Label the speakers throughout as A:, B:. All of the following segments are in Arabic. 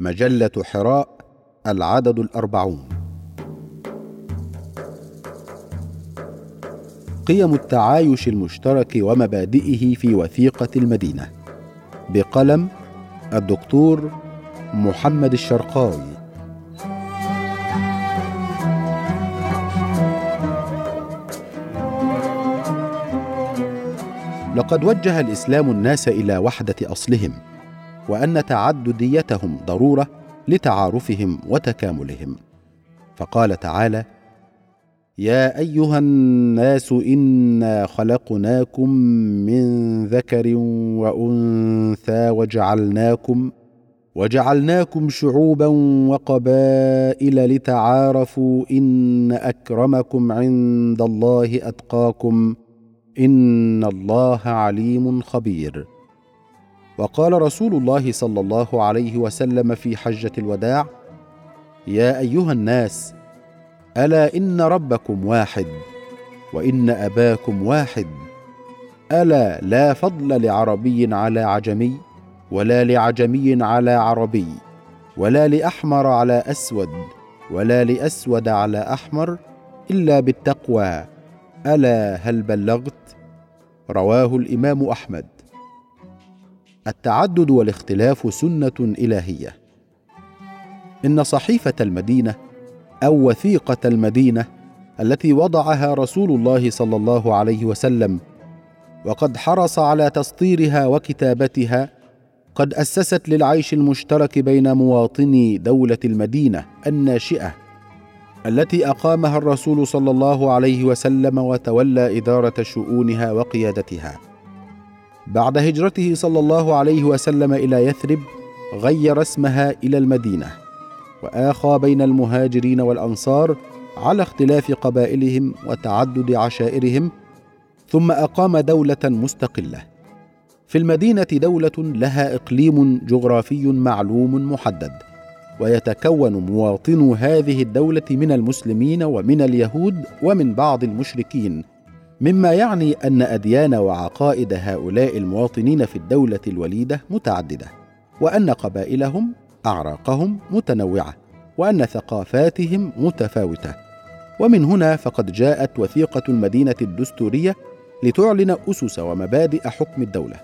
A: مجلة حراء العدد الأربعون قيم التعايش المشترك ومبادئه في وثيقة المدينة بقلم الدكتور محمد الشرقاوي لقد وجه الإسلام الناس إلى وحدة أصلهم وان تعدديتهم ضروره لتعارفهم وتكاملهم فقال تعالى يا ايها الناس انا خلقناكم من ذكر وانثى وجعلناكم وجعلناكم شعوبا وقبائل لتعارفوا ان اكرمكم عند الله اتقاكم ان الله عليم خبير وقال رسول الله صلى الله عليه وسلم في حجه الوداع يا ايها الناس الا ان ربكم واحد وان اباكم واحد الا لا فضل لعربي على عجمي ولا لعجمي على عربي ولا لاحمر على اسود ولا لاسود على احمر الا بالتقوى الا هل بلغت رواه الامام احمد التعدد والاختلاف سنه الهيه ان صحيفه المدينه او وثيقه المدينه التي وضعها رسول الله صلى الله عليه وسلم وقد حرص على تسطيرها وكتابتها قد اسست للعيش المشترك بين مواطني دوله المدينه الناشئه التي اقامها الرسول صلى الله عليه وسلم وتولى اداره شؤونها وقيادتها بعد هجرته صلى الله عليه وسلم الى يثرب غير اسمها الى المدينه واخى بين المهاجرين والانصار على اختلاف قبائلهم وتعدد عشائرهم ثم اقام دوله مستقله في المدينه دوله لها اقليم جغرافي معلوم محدد ويتكون مواطنو هذه الدوله من المسلمين ومن اليهود ومن بعض المشركين مما يعني ان اديان وعقائد هؤلاء المواطنين في الدوله الوليده متعدده وان قبائلهم اعراقهم متنوعه وان ثقافاتهم متفاوته ومن هنا فقد جاءت وثيقه المدينه الدستوريه لتعلن اسس ومبادئ حكم الدوله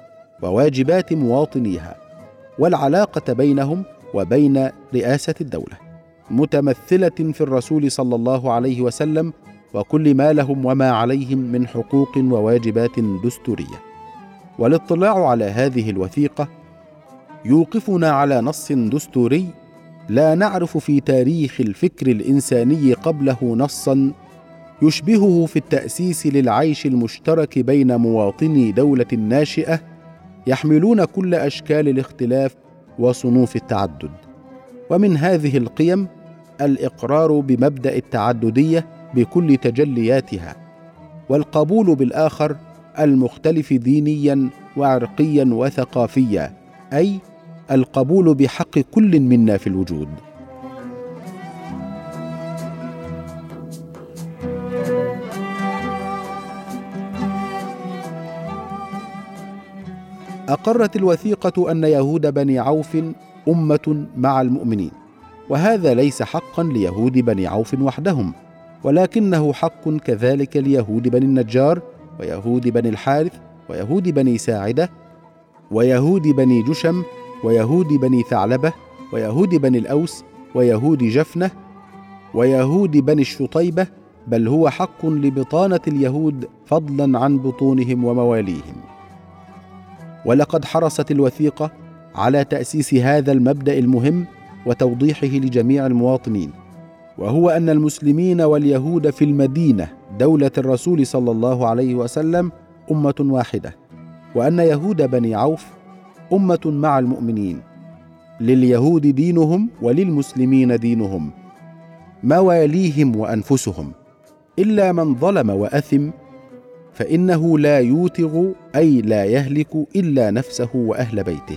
A: وواجبات مواطنيها والعلاقه بينهم وبين رئاسه الدوله متمثله في الرسول صلى الله عليه وسلم وكل ما لهم وما عليهم من حقوق وواجبات دستوريه والاطلاع على هذه الوثيقه يوقفنا على نص دستوري لا نعرف في تاريخ الفكر الانساني قبله نصا يشبهه في التاسيس للعيش المشترك بين مواطني دوله ناشئه يحملون كل اشكال الاختلاف وصنوف التعدد ومن هذه القيم الاقرار بمبدا التعدديه بكل تجلياتها والقبول بالاخر المختلف دينيا وعرقيا وثقافيا اي القبول بحق كل منا في الوجود اقرت الوثيقه ان يهود بني عوف امه مع المؤمنين وهذا ليس حقا ليهود بني عوف وحدهم ولكنه حق كذلك ليهود بني النجار ويهود بني الحارث ويهود بني ساعده ويهود بني جشم ويهود بني ثعلبه ويهود بني الاوس ويهود جفنه ويهود بني الشطيبه بل هو حق لبطانه اليهود فضلا عن بطونهم ومواليهم ولقد حرصت الوثيقه على تاسيس هذا المبدا المهم وتوضيحه لجميع المواطنين وهو ان المسلمين واليهود في المدينه دوله الرسول صلى الله عليه وسلم امه واحده وان يهود بني عوف امه مع المؤمنين لليهود دينهم وللمسلمين دينهم مواليهم وانفسهم الا من ظلم واثم فانه لا يوتغ اي لا يهلك الا نفسه واهل بيته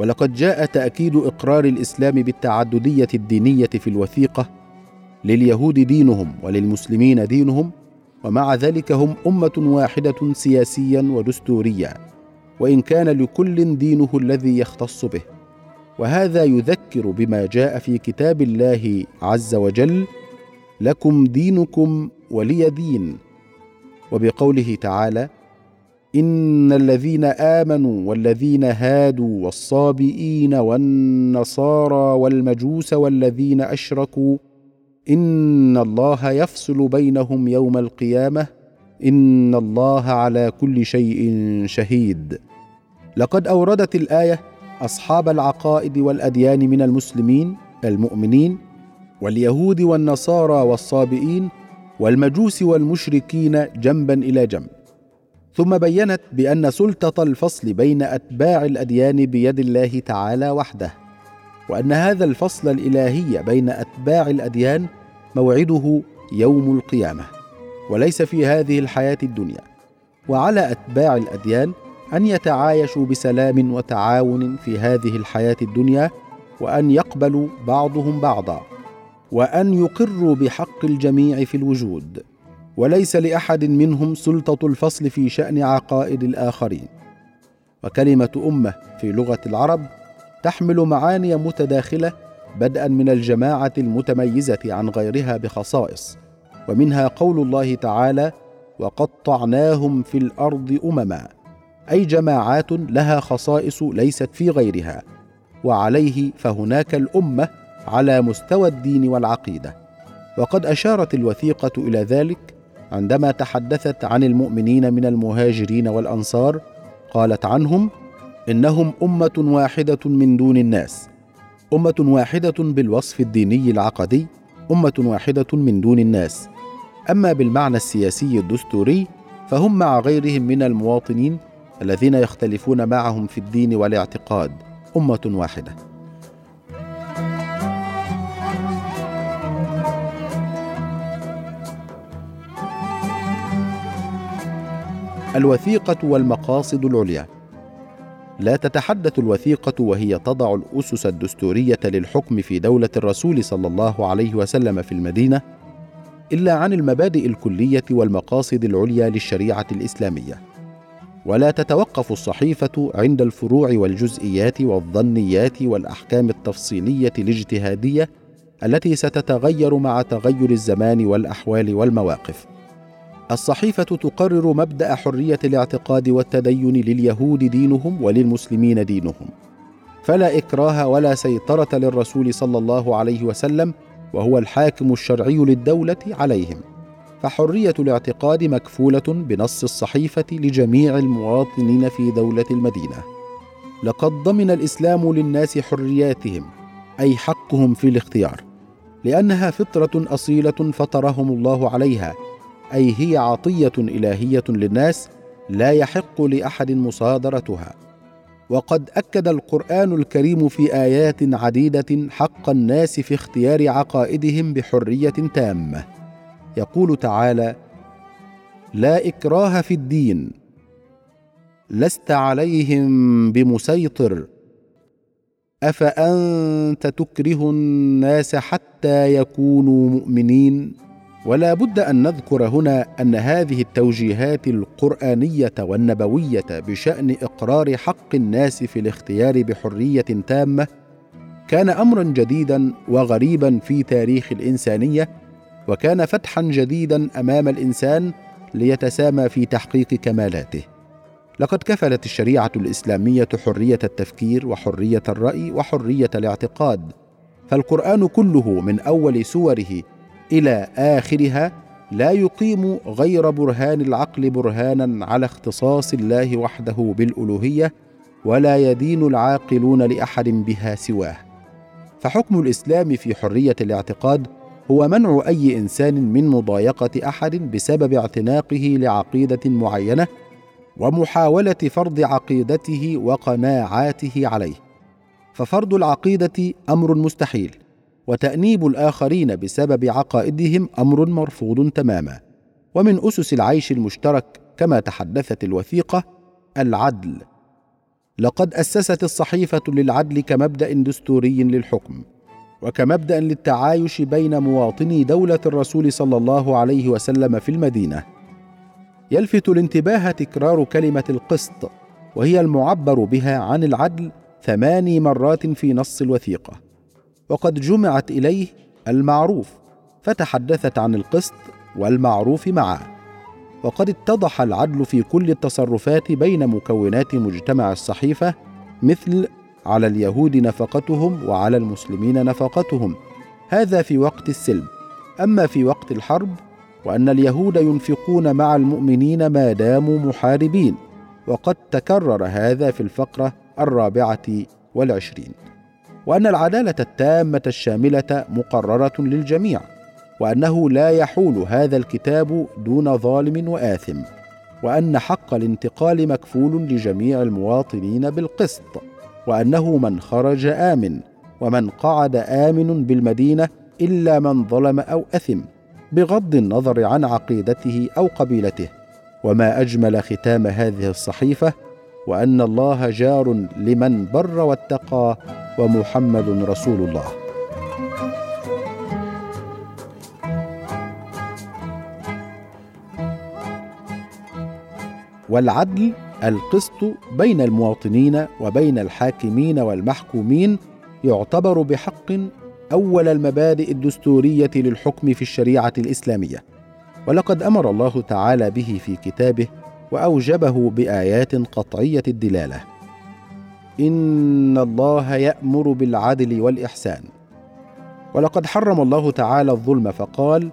A: ولقد جاء تاكيد اقرار الاسلام بالتعدديه الدينيه في الوثيقه لليهود دينهم وللمسلمين دينهم ومع ذلك هم امه واحده سياسيا ودستوريا وان كان لكل دينه الذي يختص به وهذا يذكر بما جاء في كتاب الله عز وجل لكم دينكم ولي دين وبقوله تعالى ان الذين امنوا والذين هادوا والصابئين والنصارى والمجوس والذين اشركوا ان الله يفصل بينهم يوم القيامه ان الله على كل شيء شهيد لقد اوردت الايه اصحاب العقائد والاديان من المسلمين المؤمنين واليهود والنصارى والصابئين والمجوس والمشركين جنبا الى جنب ثم بينت بان سلطه الفصل بين اتباع الاديان بيد الله تعالى وحده وان هذا الفصل الالهي بين اتباع الاديان موعده يوم القيامه وليس في هذه الحياه الدنيا وعلى اتباع الاديان ان يتعايشوا بسلام وتعاون في هذه الحياه الدنيا وان يقبلوا بعضهم بعضا وان يقروا بحق الجميع في الوجود وليس لاحد منهم سلطه الفصل في شان عقائد الاخرين وكلمه امه في لغه العرب تحمل معاني متداخله بدءا من الجماعه المتميزه عن غيرها بخصائص ومنها قول الله تعالى وقطعناهم في الارض امما اي جماعات لها خصائص ليست في غيرها وعليه فهناك الامه على مستوى الدين والعقيده وقد اشارت الوثيقه الى ذلك عندما تحدثت عن المؤمنين من المهاجرين والانصار قالت عنهم انهم امه واحده من دون الناس امه واحده بالوصف الديني العقدي امه واحده من دون الناس اما بالمعنى السياسي الدستوري فهم مع غيرهم من المواطنين الذين يختلفون معهم في الدين والاعتقاد امه واحده الوثيقة والمقاصد العليا لا تتحدث الوثيقة وهي تضع الأسس الدستورية للحكم في دولة الرسول صلى الله عليه وسلم في المدينة إلا عن المبادئ الكلية والمقاصد العليا للشريعة الإسلامية ولا تتوقف الصحيفة عند الفروع والجزئيات والظنيات والأحكام التفصيلية الاجتهادية التي ستتغير مع تغير الزمان والأحوال والمواقف الصحيفة تقرر مبدأ حرية الاعتقاد والتدين لليهود دينهم وللمسلمين دينهم. فلا إكراه ولا سيطرة للرسول صلى الله عليه وسلم وهو الحاكم الشرعي للدولة عليهم. فحرية الاعتقاد مكفولة بنص الصحيفة لجميع المواطنين في دولة المدينة. لقد ضمن الإسلام للناس حرياتهم، أي حقهم في الاختيار، لأنها فطرة أصيلة فطرهم الله عليها. اي هي عطيه الهيه للناس لا يحق لاحد مصادرتها وقد اكد القران الكريم في ايات عديده حق الناس في اختيار عقائدهم بحريه تامه يقول تعالى لا اكراه في الدين لست عليهم بمسيطر افانت تكره الناس حتى يكونوا مؤمنين ولا بد ان نذكر هنا ان هذه التوجيهات القرانيه والنبويه بشان اقرار حق الناس في الاختيار بحريه تامه كان امرا جديدا وغريبا في تاريخ الانسانيه وكان فتحا جديدا امام الانسان ليتسامى في تحقيق كمالاته لقد كفلت الشريعه الاسلاميه حريه التفكير وحريه الراي وحريه الاعتقاد فالقران كله من اول سوره الى اخرها لا يقيم غير برهان العقل برهانا على اختصاص الله وحده بالالوهيه ولا يدين العاقلون لاحد بها سواه فحكم الاسلام في حريه الاعتقاد هو منع اي انسان من مضايقه احد بسبب اعتناقه لعقيده معينه ومحاوله فرض عقيدته وقناعاته عليه ففرض العقيده امر مستحيل وتأنيب الآخرين بسبب عقائدهم أمر مرفوض تماما ومن أسس العيش المشترك كما تحدثت الوثيقة العدل لقد أسست الصحيفة للعدل كمبدأ دستوري للحكم وكمبدأ للتعايش بين مواطني دولة الرسول صلى الله عليه وسلم في المدينة يلفت الانتباه تكرار كلمة القسط وهي المعبر بها عن العدل ثماني مرات في نص الوثيقه وقد جمعت اليه المعروف فتحدثت عن القسط والمعروف معه وقد اتضح العدل في كل التصرفات بين مكونات مجتمع الصحيفه مثل على اليهود نفقتهم وعلى المسلمين نفقتهم هذا في وقت السلم اما في وقت الحرب وان اليهود ينفقون مع المؤمنين ما داموا محاربين وقد تكرر هذا في الفقره الرابعه والعشرين وان العداله التامه الشامله مقرره للجميع وانه لا يحول هذا الكتاب دون ظالم واثم وان حق الانتقال مكفول لجميع المواطنين بالقسط وانه من خرج امن ومن قعد امن بالمدينه الا من ظلم او اثم بغض النظر عن عقيدته او قبيلته وما اجمل ختام هذه الصحيفه وان الله جار لمن بر واتقى ومحمد رسول الله والعدل القسط بين المواطنين وبين الحاكمين والمحكومين يعتبر بحق اول المبادئ الدستوريه للحكم في الشريعه الاسلاميه ولقد امر الله تعالى به في كتابه واوجبه بايات قطعيه الدلاله ان الله يامر بالعدل والاحسان ولقد حرم الله تعالى الظلم فقال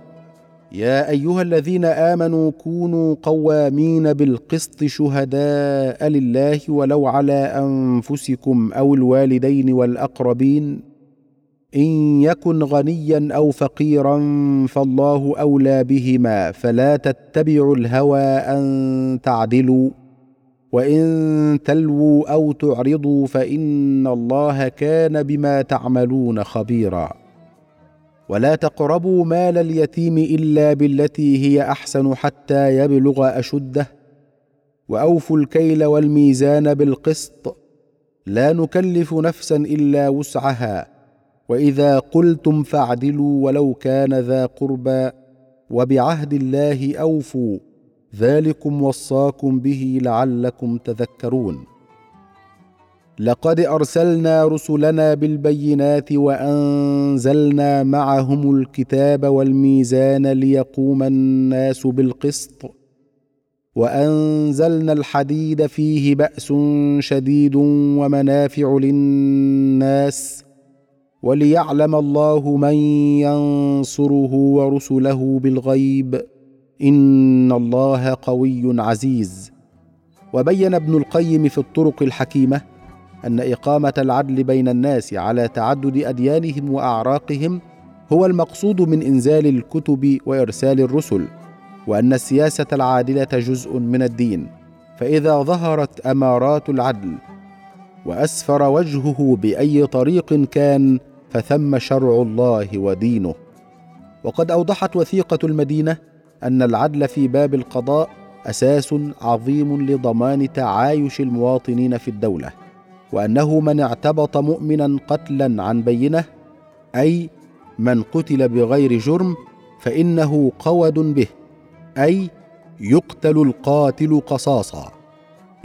A: يا ايها الذين امنوا كونوا قوامين بالقسط شهداء لله ولو على انفسكم او الوالدين والاقربين ان يكن غنيا او فقيرا فالله اولى بهما فلا تتبعوا الهوى ان تعدلوا وان تلووا او تعرضوا فان الله كان بما تعملون خبيرا ولا تقربوا مال اليتيم الا بالتي هي احسن حتى يبلغ اشده واوفوا الكيل والميزان بالقسط لا نكلف نفسا الا وسعها واذا قلتم فاعدلوا ولو كان ذا قربى وبعهد الله اوفوا ذلكم وصاكم به لعلكم تذكرون لقد ارسلنا رسلنا بالبينات وانزلنا معهم الكتاب والميزان ليقوم الناس بالقسط وانزلنا الحديد فيه باس شديد ومنافع للناس وليعلم الله من ينصره ورسله بالغيب ان الله قوي عزيز وبين ابن القيم في الطرق الحكيمه ان اقامه العدل بين الناس على تعدد اديانهم واعراقهم هو المقصود من انزال الكتب وارسال الرسل وان السياسه العادله جزء من الدين فاذا ظهرت امارات العدل واسفر وجهه باي طريق كان فثم شرع الله ودينه وقد اوضحت وثيقه المدينه ان العدل في باب القضاء اساس عظيم لضمان تعايش المواطنين في الدوله وانه من اعتبط مؤمنا قتلا عن بينه اي من قتل بغير جرم فانه قود به اي يقتل القاتل قصاصا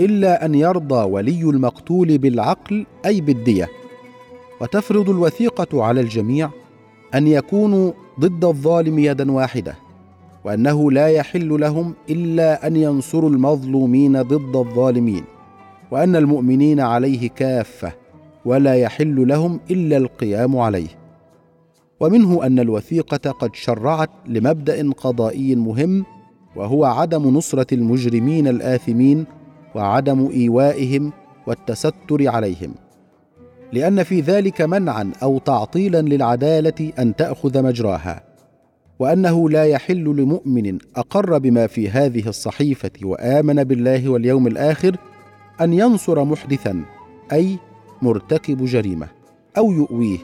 A: الا ان يرضى ولي المقتول بالعقل اي بالديه وتفرض الوثيقه على الجميع ان يكونوا ضد الظالم يدا واحده وانه لا يحل لهم الا ان ينصروا المظلومين ضد الظالمين وان المؤمنين عليه كافه ولا يحل لهم الا القيام عليه ومنه ان الوثيقه قد شرعت لمبدا قضائي مهم وهو عدم نصره المجرمين الاثمين وعدم ايوائهم والتستر عليهم لان في ذلك منعا او تعطيلا للعداله ان تاخذ مجراها وانه لا يحل لمؤمن اقر بما في هذه الصحيفه وامن بالله واليوم الاخر ان ينصر محدثا اي مرتكب جريمه او يؤويه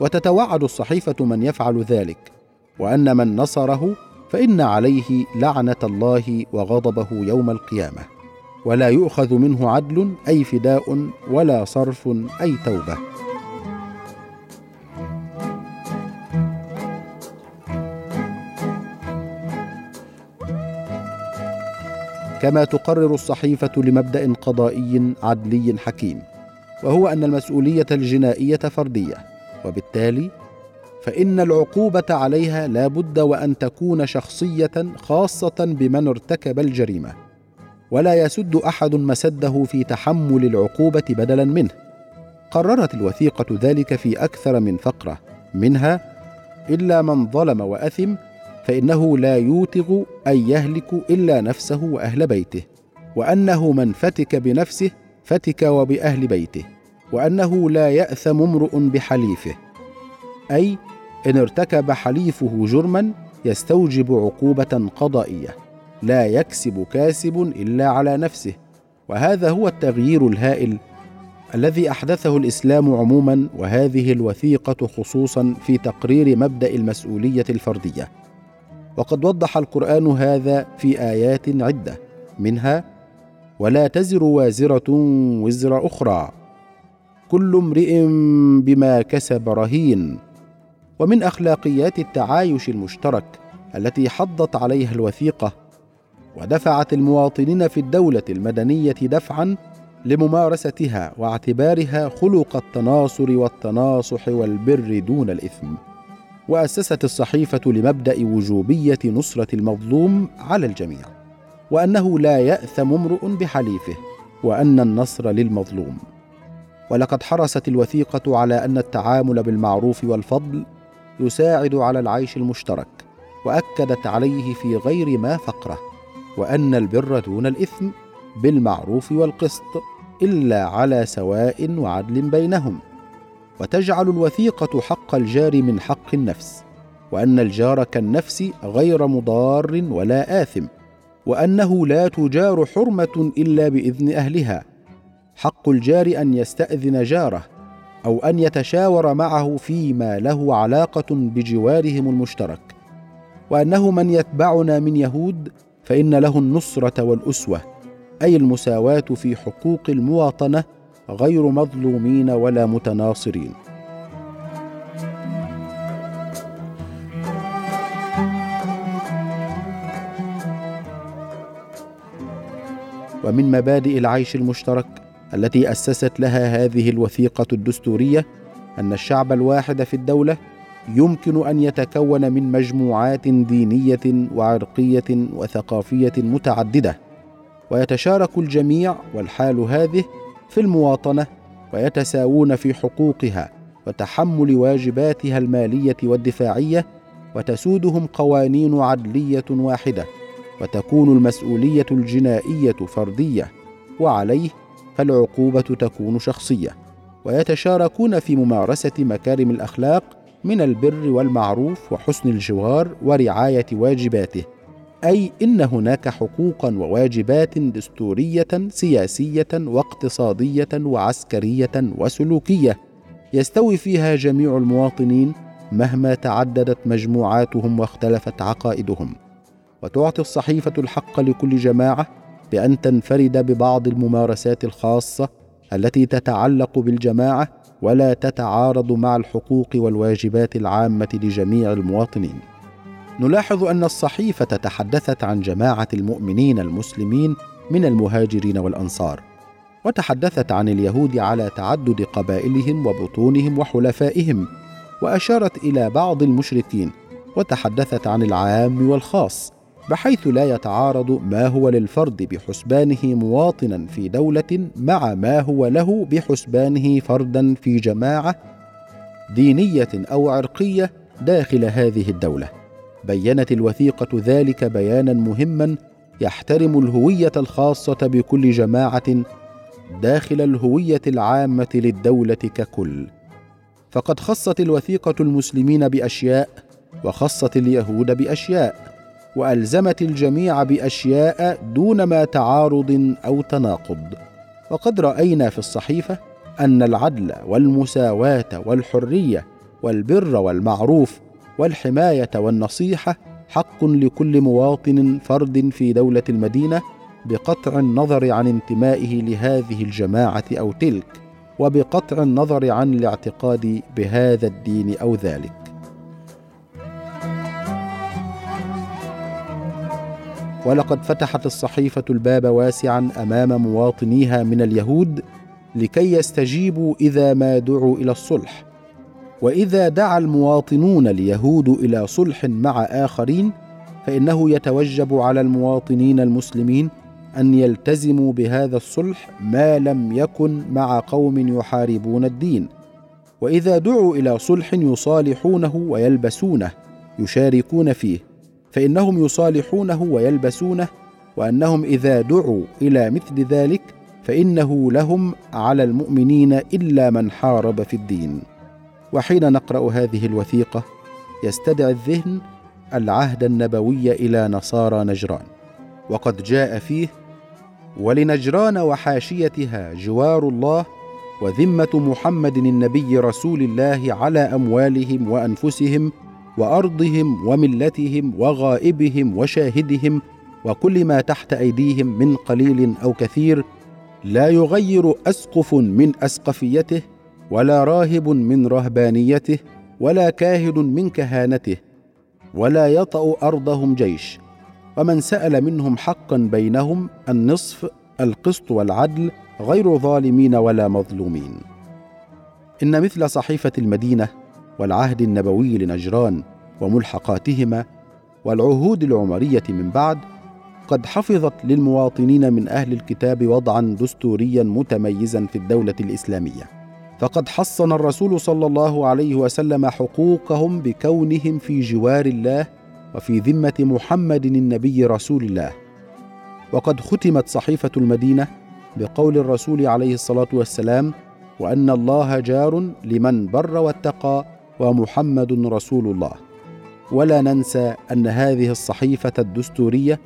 A: وتتوعد الصحيفه من يفعل ذلك وان من نصره فان عليه لعنه الله وغضبه يوم القيامه ولا يؤخذ منه عدل اي فداء ولا صرف اي توبه كما تقرر الصحيفه لمبدا قضائي عدلي حكيم وهو ان المسؤوليه الجنائيه فرديه وبالتالي فان العقوبه عليها لا بد وان تكون شخصيه خاصه بمن ارتكب الجريمه ولا يسد احد مسده في تحمل العقوبه بدلا منه قررت الوثيقه ذلك في اكثر من فقره منها الا من ظلم واثم فانه لا يوتغ ان يهلك الا نفسه واهل بيته وانه من فتك بنفسه فتك وباهل بيته وانه لا ياثم امرؤ بحليفه اي ان ارتكب حليفه جرما يستوجب عقوبه قضائيه لا يكسب كاسب الا على نفسه وهذا هو التغيير الهائل الذي احدثه الاسلام عموما وهذه الوثيقه خصوصا في تقرير مبدا المسؤوليه الفرديه وقد وضح القران هذا في ايات عده منها ولا تزر وازره وزر اخرى كل امرئ بما كسب رهين ومن اخلاقيات التعايش المشترك التي حضت عليها الوثيقه ودفعت المواطنين في الدولة المدنية دفعا لممارستها واعتبارها خلق التناصر والتناصح والبر دون الإثم. وأسست الصحيفة لمبدأ وجوبية نصرة المظلوم على الجميع، وأنه لا يأثم امرؤ بحليفه، وأن النصر للمظلوم. ولقد حرصت الوثيقة على أن التعامل بالمعروف والفضل يساعد على العيش المشترك، وأكدت عليه في غير ما فقره. وأن البر دون الإثم بالمعروف والقسط إلا على سواء وعدل بينهم وتجعل الوثيقة حق الجار من حق النفس وأن الجار كالنفس غير مضار ولا آثم وأنه لا تجار حرمة إلا بإذن أهلها حق الجار أن يستأذن جاره أو أن يتشاور معه فيما له علاقة بجوارهم المشترك وأنه من يتبعنا من يهود فان له النصره والاسوه اي المساواه في حقوق المواطنه غير مظلومين ولا متناصرين ومن مبادئ العيش المشترك التي اسست لها هذه الوثيقه الدستوريه ان الشعب الواحد في الدوله يمكن ان يتكون من مجموعات دينيه وعرقيه وثقافيه متعدده ويتشارك الجميع والحال هذه في المواطنه ويتساوون في حقوقها وتحمل واجباتها الماليه والدفاعيه وتسودهم قوانين عدليه واحده وتكون المسؤوليه الجنائيه فرديه وعليه فالعقوبه تكون شخصيه ويتشاركون في ممارسه مكارم الاخلاق من البر والمعروف وحسن الجوار ورعايه واجباته اي ان هناك حقوقا وواجبات دستوريه سياسيه واقتصاديه وعسكريه وسلوكيه يستوي فيها جميع المواطنين مهما تعددت مجموعاتهم واختلفت عقائدهم وتعطي الصحيفه الحق لكل جماعه بان تنفرد ببعض الممارسات الخاصه التي تتعلق بالجماعه ولا تتعارض مع الحقوق والواجبات العامه لجميع المواطنين نلاحظ ان الصحيفه تحدثت عن جماعه المؤمنين المسلمين من المهاجرين والانصار وتحدثت عن اليهود على تعدد قبائلهم وبطونهم وحلفائهم واشارت الى بعض المشركين وتحدثت عن العام والخاص بحيث لا يتعارض ما هو للفرد بحسبانه مواطنا في دوله مع ما هو له بحسبانه فردا في جماعه دينيه او عرقيه داخل هذه الدوله بينت الوثيقه ذلك بيانا مهما يحترم الهويه الخاصه بكل جماعه داخل الهويه العامه للدوله ككل فقد خصت الوثيقه المسلمين باشياء وخصت اليهود باشياء والزمت الجميع باشياء دون ما تعارض او تناقض وقد راينا في الصحيفه ان العدل والمساواه والحريه والبر والمعروف والحمايه والنصيحه حق لكل مواطن فرد في دوله المدينه بقطع النظر عن انتمائه لهذه الجماعه او تلك وبقطع النظر عن الاعتقاد بهذا الدين او ذلك ولقد فتحت الصحيفه الباب واسعا امام مواطنيها من اليهود لكي يستجيبوا اذا ما دعوا الى الصلح واذا دعا المواطنون اليهود الى صلح مع اخرين فانه يتوجب على المواطنين المسلمين ان يلتزموا بهذا الصلح ما لم يكن مع قوم يحاربون الدين واذا دعوا الى صلح يصالحونه ويلبسونه يشاركون فيه فإنهم يصالحونه ويلبسونه وأنهم إذا دعوا إلى مثل ذلك فإنه لهم على المؤمنين إلا من حارب في الدين وحين نقرأ هذه الوثيقة يستدعي الذهن العهد النبوي إلى نصارى نجران وقد جاء فيه ولنجران وحاشيتها جوار الله وذمه محمد النبي رسول الله على اموالهم وانفسهم وارضهم وملتهم وغائبهم وشاهدهم وكل ما تحت ايديهم من قليل او كثير لا يغير اسقف من اسقفيته ولا راهب من رهبانيته ولا كاهن من كهانته ولا يطا ارضهم جيش ومن سال منهم حقا بينهم النصف القسط والعدل غير ظالمين ولا مظلومين ان مثل صحيفه المدينه والعهد النبوي لنجران وملحقاتهما والعهود العمريه من بعد قد حفظت للمواطنين من اهل الكتاب وضعا دستوريا متميزا في الدوله الاسلاميه فقد حصن الرسول صلى الله عليه وسلم حقوقهم بكونهم في جوار الله وفي ذمه محمد النبي رسول الله وقد ختمت صحيفه المدينه بقول الرسول عليه الصلاه والسلام وان الله جار لمن بر واتقى ومحمد رسول الله ولا ننسى ان هذه الصحيفه الدستوريه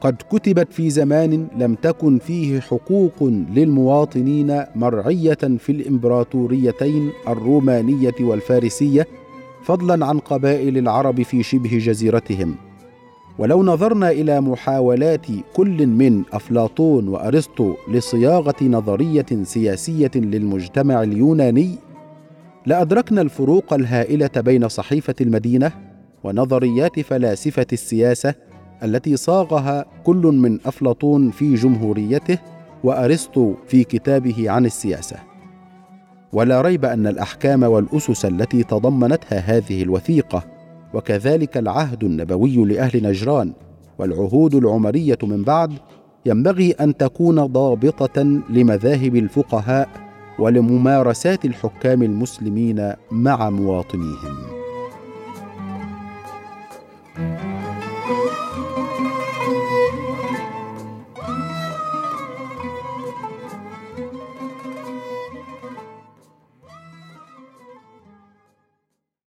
A: قد كتبت في زمان لم تكن فيه حقوق للمواطنين مرعيه في الامبراطوريتين الرومانيه والفارسيه فضلا عن قبائل العرب في شبه جزيرتهم ولو نظرنا الى محاولات كل من افلاطون وارسطو لصياغه نظريه سياسيه للمجتمع اليوناني لادركنا الفروق الهائله بين صحيفه المدينه ونظريات فلاسفه السياسه التي صاغها كل من افلاطون في جمهوريته وارسطو في كتابه عن السياسه ولا ريب ان الاحكام والاسس التي تضمنتها هذه الوثيقه وكذلك العهد النبوي لاهل نجران والعهود العمريه من بعد ينبغي ان تكون ضابطه لمذاهب الفقهاء ولممارسات الحكام المسلمين مع مواطنيهم